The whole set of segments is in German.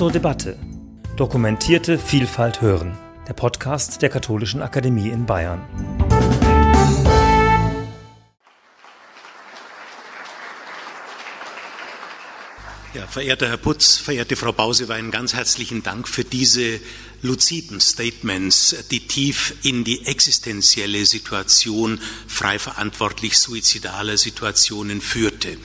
zur Debatte. Dokumentierte Vielfalt hören. Der Podcast der Katholischen Akademie in Bayern. Ja, verehrter Herr Putz, verehrte Frau Bausewein, ganz herzlichen Dank für diese luziden Statements, die tief in die existenzielle Situation frei verantwortlich suizidaler Situationen führte.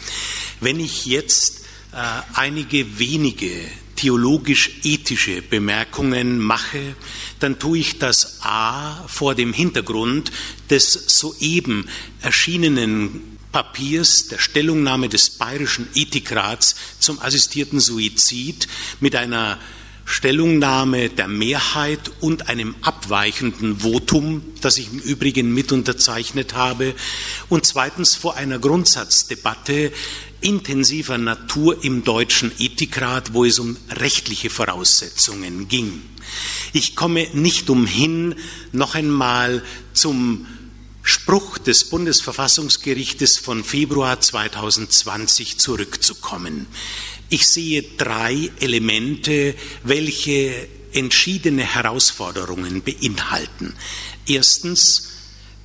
Wenn ich jetzt äh, einige wenige theologisch-ethische Bemerkungen mache, dann tue ich das A vor dem Hintergrund des soeben erschienenen Papiers der Stellungnahme des Bayerischen Ethikrats zum assistierten Suizid mit einer Stellungnahme der Mehrheit und einem abweichenden Votum, das ich im Übrigen mit unterzeichnet habe, und zweitens vor einer Grundsatzdebatte intensiver Natur im Deutschen Ethikrat, wo es um rechtliche Voraussetzungen ging. Ich komme nicht umhin, noch einmal zum Spruch des Bundesverfassungsgerichtes von Februar 2020 zurückzukommen. Ich sehe drei Elemente, welche entschiedene Herausforderungen beinhalten. Erstens,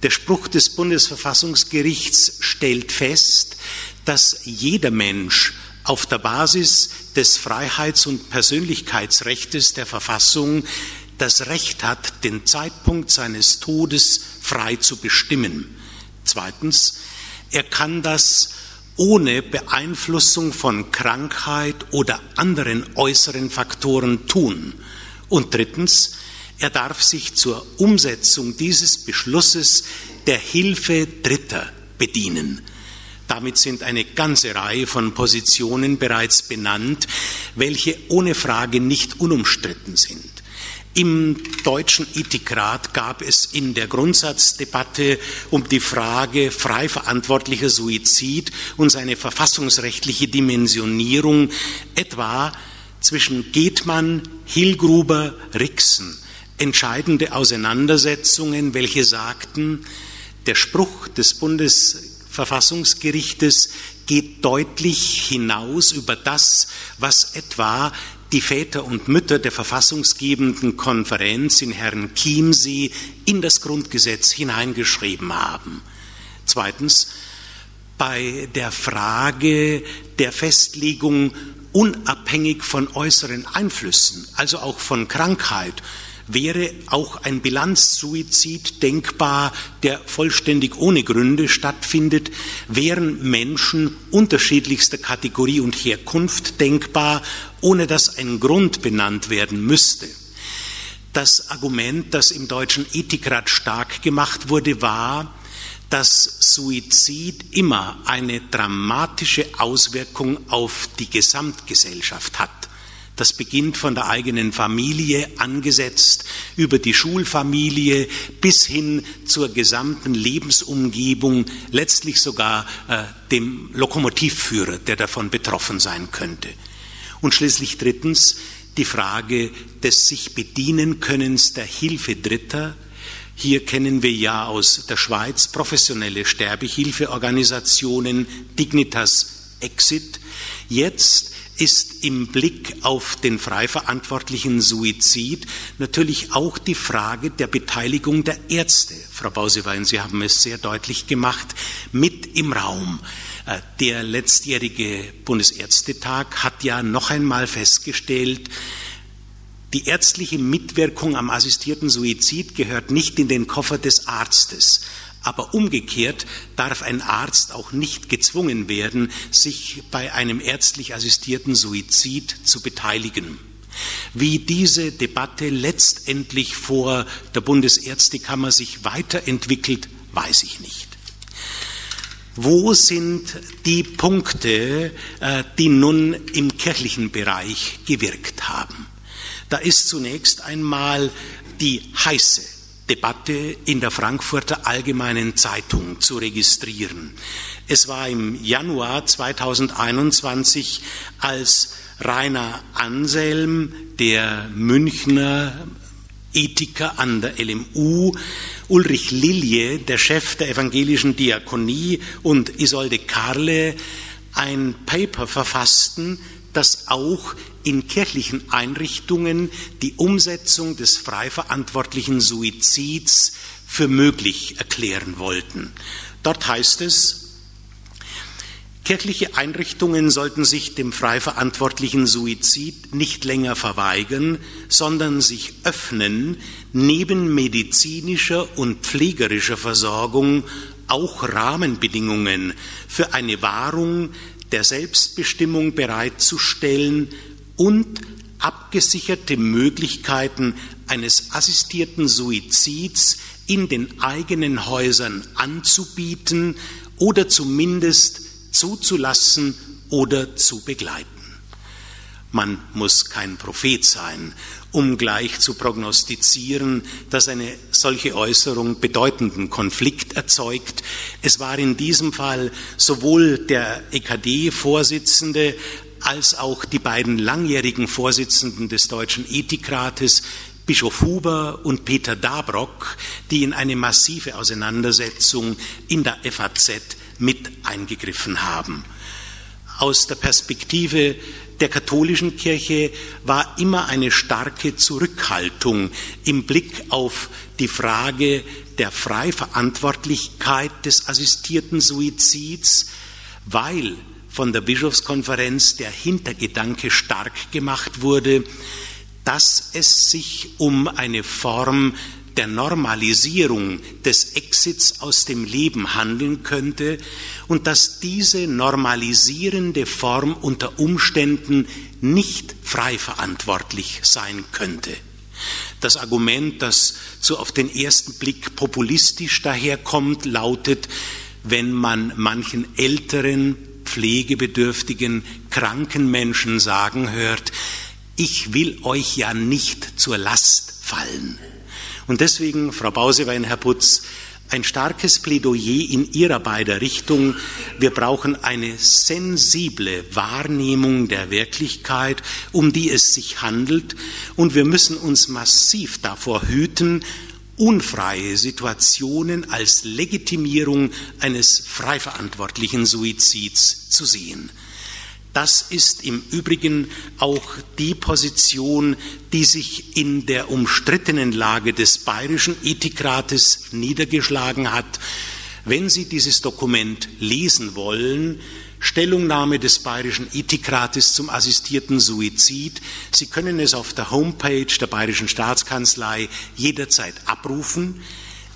der Spruch des Bundesverfassungsgerichts stellt fest, dass jeder Mensch auf der Basis des Freiheits- und Persönlichkeitsrechts der Verfassung das Recht hat, den Zeitpunkt seines Todes frei zu bestimmen. Zweitens, er kann das ohne Beeinflussung von Krankheit oder anderen äußeren Faktoren tun. Und drittens, er darf sich zur Umsetzung dieses Beschlusses der Hilfe Dritter bedienen. Damit sind eine ganze Reihe von Positionen bereits benannt, welche ohne Frage nicht unumstritten sind. Im deutschen Ethikrat gab es in der Grundsatzdebatte um die Frage frei verantwortlicher Suizid und seine verfassungsrechtliche Dimensionierung etwa zwischen Gethmann, Hilgruber, Rixen entscheidende Auseinandersetzungen, welche sagten, der Spruch des Bundesverfassungsgerichtes geht deutlich hinaus über das, was etwa die Väter und Mütter der verfassungsgebenden Konferenz in Herrn Chiemsee in das Grundgesetz hineingeschrieben haben. Zweitens, bei der Frage der Festlegung unabhängig von äußeren Einflüssen, also auch von Krankheit, wäre auch ein Bilanzsuizid denkbar, der vollständig ohne Gründe stattfindet, wären Menschen unterschiedlichster Kategorie und Herkunft denkbar, ohne dass ein Grund benannt werden müsste. Das Argument, das im deutschen Ethikrat stark gemacht wurde, war, dass Suizid immer eine dramatische Auswirkung auf die Gesamtgesellschaft hat. Das beginnt von der eigenen Familie angesetzt über die Schulfamilie bis hin zur gesamten Lebensumgebung, letztlich sogar äh, dem Lokomotivführer, der davon betroffen sein könnte. Und schließlich drittens die Frage des sich bedienen Könnens der Hilfe Dritter. Hier kennen wir ja aus der Schweiz professionelle Sterbehilfeorganisationen Dignitas Exit. Jetzt ist im Blick auf den frei verantwortlichen Suizid natürlich auch die Frage der Beteiligung der Ärzte. Frau Bausewein, Sie haben es sehr deutlich gemacht, mit im Raum. Äh, der letztjährige Bundesärztetag hat ja noch einmal festgestellt, die ärztliche Mitwirkung am assistierten Suizid gehört nicht in den Koffer des Arztes. Aber umgekehrt darf ein Arzt auch nicht gezwungen werden, sich bei einem ärztlich assistierten Suizid zu beteiligen. Wie diese Debatte letztendlich vor der Bundesärztekammer sich weiterentwickelt, weiß ich nicht. Wo sind die Punkte, äh, die nun im kirchlichen Bereich gewirkt haben? Da ist zunächst einmal die heiße Debatte in der Frankfurter Allgemeinen Zeitung zu registrieren. Es war im Januar 2021, als Rainer Anselm, der Münchner Ethiker an der LMU, Ulrich Lilje, der Chef der evangelischen Diakonie und Isolde Karle ein Paper verfassten, dass auch in kirchlichen Einrichtungen die Umsetzung des frei verantwortlichen Suizids für möglich erklären wollten. Dort heißt es, Kirchliche Einrichtungen sollten sich dem frei verantwortlichen Suizid nicht länger verweigern, sondern sich öffnen, neben medizinischer und pflegerischer Versorgung auch Rahmenbedingungen für eine Wahrung der Selbstbestimmung bereitzustellen und abgesicherte Möglichkeiten eines assistierten Suizids in den eigenen Häusern anzubieten oder zumindest zuzulassen oder zu begleiten. Man muss kein Prophet sein, um gleich zu prognostizieren, dass eine solche Äußerung bedeutenden Konflikt erzeugt. Es war in diesem Fall sowohl der EKD-Vorsitzende als auch die beiden langjährigen Vorsitzenden des Deutschen Ethikrates, Bischof Huber und Peter Dabrock, die in eine massive Auseinandersetzung in der FAZ mit eingegriffen haben. Aus der Perspektive der katholischen Kirche war immer eine starke Zurückhaltung im Blick auf die Frage der Freiverantwortlichkeit des assistierten Suizids, weil von der Bischofskonferenz der Hintergedanke stark gemacht wurde, dass es sich um eine Form der Normalisierung des Exits aus dem Leben handeln könnte und dass diese normalisierende Form unter Umständen nicht frei verantwortlich sein könnte. Das Argument, das so auf den ersten Blick populistisch daherkommt, lautet, wenn man manchen älteren, pflegebedürftigen, kranken Menschen sagen hört, ich will euch ja nicht zur Last fallen. Und deswegen, Frau Bausewein, Herr Putz, ein starkes Plädoyer in Ihrer beider Richtung. Wir brauchen eine sensible Wahrnehmung der Wirklichkeit, um die es sich handelt. Und wir müssen uns massiv davor hüten, unfreie Situationen als Legitimierung eines frei verantwortlichen Suizids zu sehen. Das ist im Übrigen auch die Position, die sich in der umstrittenen Lage des Bayerischen Ethikrates niedergeschlagen hat. Wenn Sie dieses Dokument lesen wollen, Stellungnahme des Bayerischen Ethikrates zum assistierten Suizid. Sie können es auf der Homepage der Bayerischen Staatskanzlei jederzeit abrufen.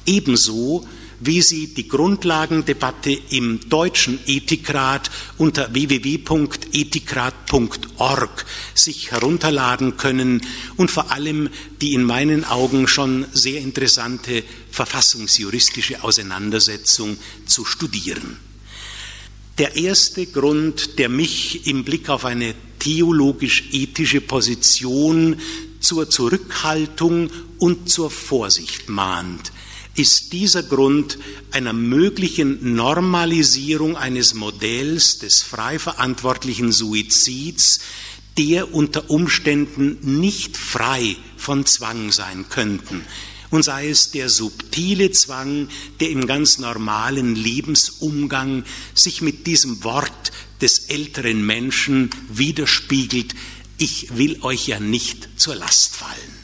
Ebenso wie Sie die Grundlagendebatte im Deutschen Ethikrat unter www.ethikrat.org sich herunterladen können und vor allem die in meinen Augen schon sehr interessante verfassungsjuristische Auseinandersetzung zu studieren. Der erste Grund, der mich im Blick auf eine theologisch-ethische Position zur Zurückhaltung und zur Vorsicht mahnt, ist dieser Grund einer möglichen Normalisierung eines Modells des frei verantwortlichen Suizids, der unter Umständen nicht frei von Zwang sein könnten. Und sei es der subtile Zwang, der im ganz normalen Lebensumgang sich mit diesem Wort des älteren Menschen widerspiegelt, ich will euch ja nicht zur Last fallen.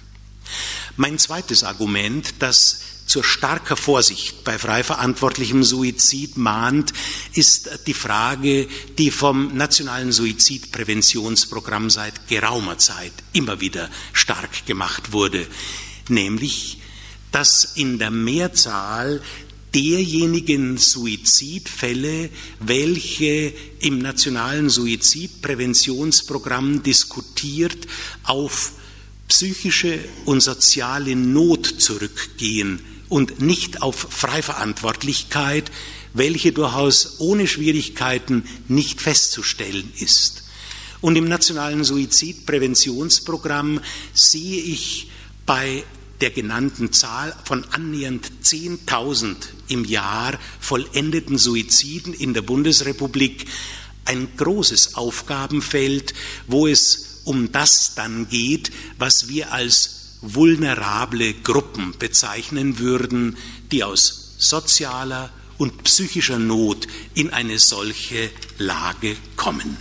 Mein zweites Argument, das zur starker Vorsicht bei frei verantwortlichem Suizid mahnt, ist die Frage, die vom Nationalen Suizidpräventionsprogramm seit geraumer Zeit immer wieder stark gemacht wurde, nämlich, dass in der Mehrzahl derjenigen Suizidfälle, welche im nationalen Suizidpräventionsprogramm diskutiert, auf psychische und soziale Not zurückgehen, und nicht auf Freiverantwortlichkeit, welche durchaus ohne Schwierigkeiten nicht festzustellen ist. Und im nationalen Suizidpräventionsprogramm sehe ich bei der genannten Zahl von annähernd 10.000 im Jahr vollendeten Suiziden in der Bundesrepublik ein großes Aufgabenfeld, wo es um das dann geht, was wir als vulnerable Gruppen bezeichnen würden, die aus sozialer und psychischer Not in eine solche Lage kommen.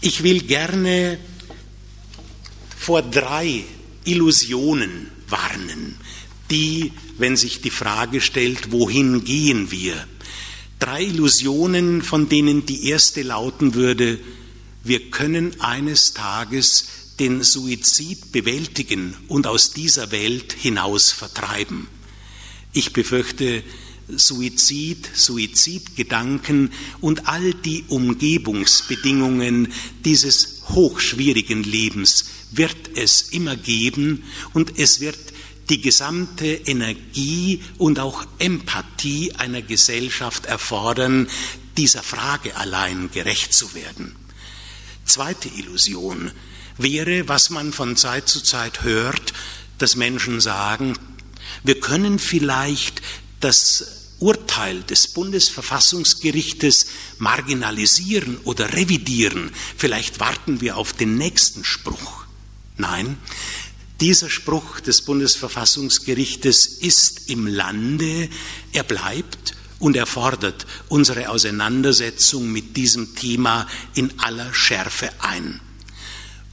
Ich will gerne vor drei Illusionen warnen, die, wenn sich die Frage stellt, wohin gehen wir? Drei Illusionen, von denen die erste lauten würde, wir können eines Tages den Suizid bewältigen und aus dieser Welt hinaus vertreiben. Ich befürchte, Suizid, Suizidgedanken und all die Umgebungsbedingungen dieses hochschwierigen Lebens wird es immer geben und es wird die gesamte Energie und auch Empathie einer Gesellschaft erfordern, dieser Frage allein gerecht zu werden. Zweite Illusion wäre, was man von Zeit zu Zeit hört, dass Menschen sagen, wir können vielleicht das Urteil des Bundesverfassungsgerichtes marginalisieren oder revidieren. Vielleicht warten wir auf den nächsten Spruch. Nein, dieser Spruch des Bundesverfassungsgerichtes ist im Lande, er bleibt und er fordert unsere Auseinandersetzung mit diesem Thema in aller Schärfe ein.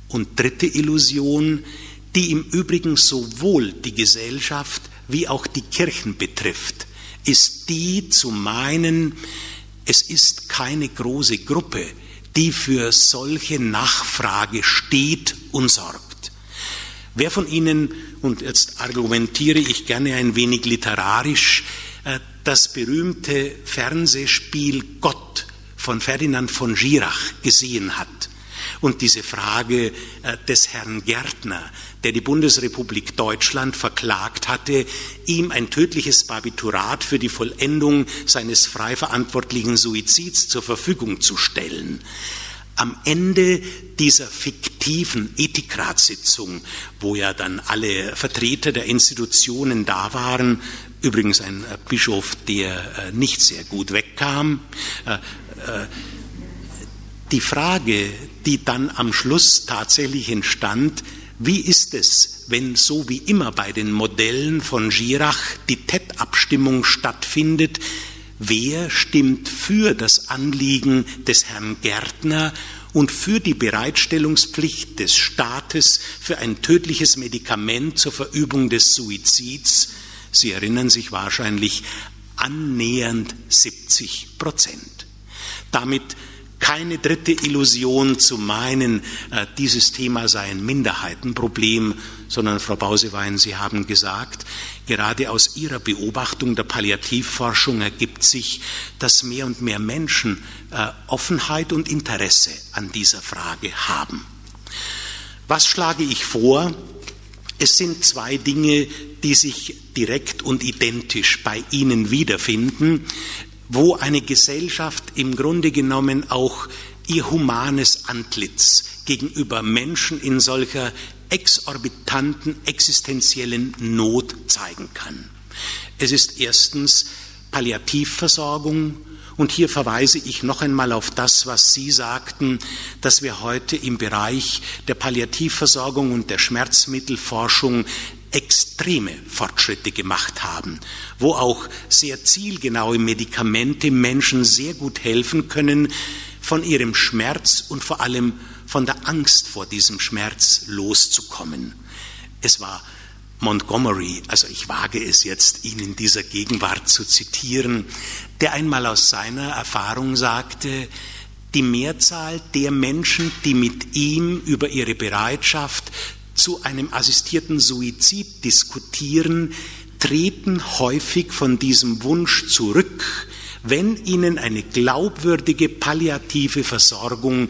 Und dritte Illusion, die im Übrigen sowohl die Gesellschaft wie auch die Kirchen betrifft ist die zu meinen, es ist keine große Gruppe, die für solche Nachfrage steht und sorgt. Wer von Ihnen, und jetzt argumentiere ich gerne ein wenig literarisch, äh, das berühmte Fernsehspiel Gott von Ferdinand von Girach gesehen hat und diese Frage äh, des Herrn Gärtner, der die Bundesrepublik Deutschland verklagt hatte, ihm ein tödliches Barbiturat für die Vollendung seines frei verantwortlichen Suizids zur Verfügung zu stellen. Am Ende dieser fiktiven Ethikratssitzung, wo ja dann alle Vertreter der Institutionen da waren, übrigens ein äh, Bischof, der äh, nicht sehr gut wegkam, äh, die Frage, die dann am Schluss tatsächlich entstand, wie ist es, wenn so wie immer bei den Modellen von Girach die TED-Abstimmung stattfindet, wer stimmt für das Anliegen des Herrn Gärtner und für die Bereitstellungspflicht des Staates für ein tödliches Medikament zur Verübung des Suizids? Sie erinnern sich wahrscheinlich annähernd 70 Prozent. Damit keine dritte Illusion zu meinen, äh, dieses Thema sei ein Minderheitenproblem, sondern Frau Bausewein, Sie haben gesagt, gerade aus Ihrer Beobachtung der Palliativforschung ergibt sich, dass mehr und mehr Menschen äh, Offenheit und Interesse an dieser Frage haben. Was schlage ich vor? Es sind zwei Dinge, die sich direkt und identisch bei Ihnen wiederfinden wo eine Gesellschaft im Grunde genommen auch ihr humanes Antlitz gegenüber Menschen in solcher exorbitanten existenziellen Not zeigen kann. Es ist erstens Palliativversorgung, und hier verweise ich noch einmal auf das, was Sie sagten, dass wir heute im Bereich der Palliativversorgung und der Schmerzmittelforschung extreme Fortschritte gemacht haben, wo auch sehr zielgenaue Medikamente Menschen sehr gut helfen können, von ihrem Schmerz und vor allem von der Angst vor diesem Schmerz loszukommen. Es war Montgomery, also ich wage es jetzt, ihn in dieser Gegenwart zu zitieren, der einmal aus seiner Erfahrung sagte, die Mehrzahl der Menschen, die mit ihm über ihre Bereitschaft zu einem assistierten Suizid diskutieren, treten häufig von diesem Wunsch zurück, wenn ihnen eine glaubwürdige palliative Versorgung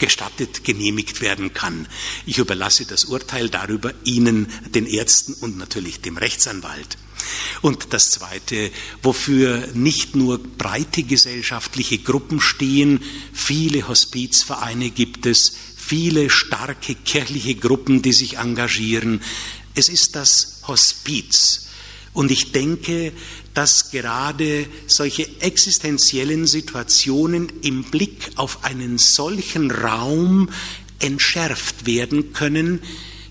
gestattet, genehmigt werden kann. Ich überlasse das Urteil darüber Ihnen, den Ärzten und natürlich dem Rechtsanwalt. Und das Zweite, wofür nicht nur breite gesellschaftliche Gruppen stehen, viele Hospizvereine gibt es, viele starke kirchliche Gruppen, die sich engagieren. Es ist das Hospiz. Und ich denke, dass gerade solche existenziellen Situationen im Blick auf einen solchen Raum entschärft werden können,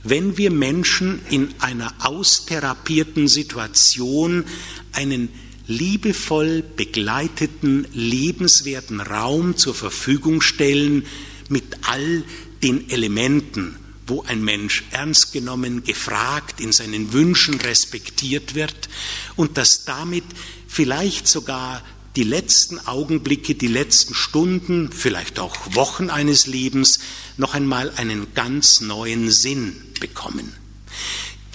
wenn wir Menschen in einer austherapierten Situation einen liebevoll begleiteten, lebenswerten Raum zur Verfügung stellen, mit all den Elementen, wo ein Mensch ernst genommen, gefragt, in seinen Wünschen respektiert wird und dass damit vielleicht sogar die letzten Augenblicke, die letzten Stunden, vielleicht auch Wochen eines Lebens noch einmal einen ganz neuen Sinn bekommen.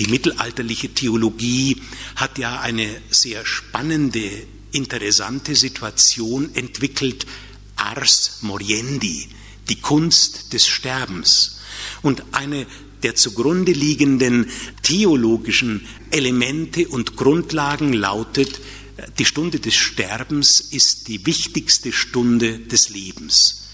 Die mittelalterliche Theologie hat ja eine sehr spannende, interessante Situation entwickelt, Ars Moriendi, die Kunst des Sterbens. Und eine der zugrunde liegenden theologischen Elemente und Grundlagen lautet, die Stunde des Sterbens ist die wichtigste Stunde des Lebens.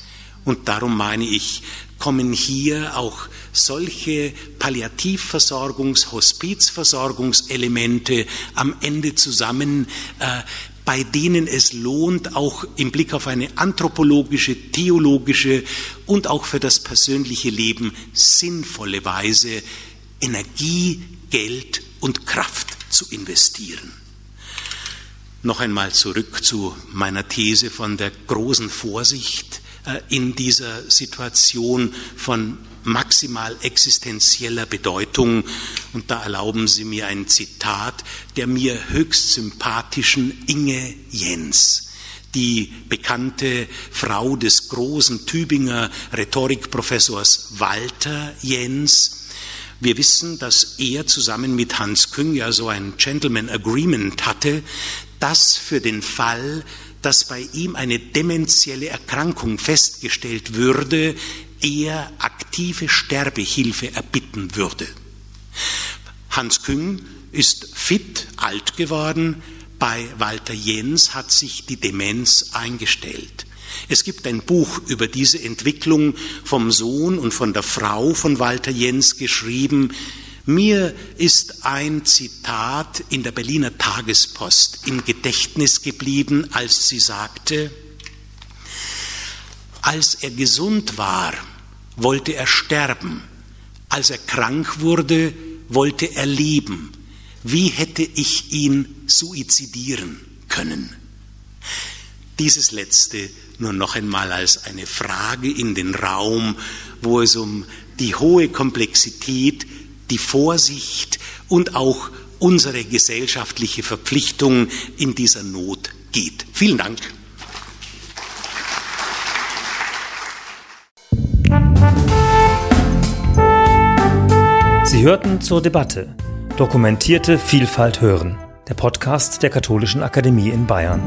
Und darum meine ich, kommen hier auch solche Palliativversorgungs-, Hospizversorgungselemente am Ende zusammen, äh, bei denen es lohnt, auch im Blick auf eine anthropologische, theologische und auch für das persönliche Leben sinnvolle Weise Energie, Geld und Kraft zu investieren. Noch einmal zurück zu meiner These von der großen Vorsicht äh, in dieser Situation von maximal existenzieller Bedeutung. Und da erlauben Sie mir ein Zitat der mir höchst sympathischen Inge Jens die bekannte Frau des großen Tübinger Rhetorikprofessors Walter Jens. Wir wissen, dass er zusammen mit Hans Küng ja so ein Gentleman Agreement hatte, dass für den Fall, dass bei ihm eine dementielle Erkrankung festgestellt würde, er aktive Sterbehilfe erbitten würde. Hans Küng ist fit, alt geworden, bei Walter Jens hat sich die Demenz eingestellt. Es gibt ein Buch über diese Entwicklung vom Sohn und von der Frau von Walter Jens geschrieben. Mir ist ein Zitat in der Berliner Tagespost im Gedächtnis geblieben, als sie sagte, als er gesund war, wollte er sterben. Als er krank wurde, wollte er leben. Wie hätte ich ihn suizidieren können? Dieses letzte nur noch einmal als eine Frage in den Raum, wo es um die hohe Komplexität, die Vorsicht und auch unsere gesellschaftliche Verpflichtung in dieser Not geht. Vielen Dank. Sie hörten zur Debatte Dokumentierte Vielfalt hören, der Podcast der Katholischen Akademie in Bayern.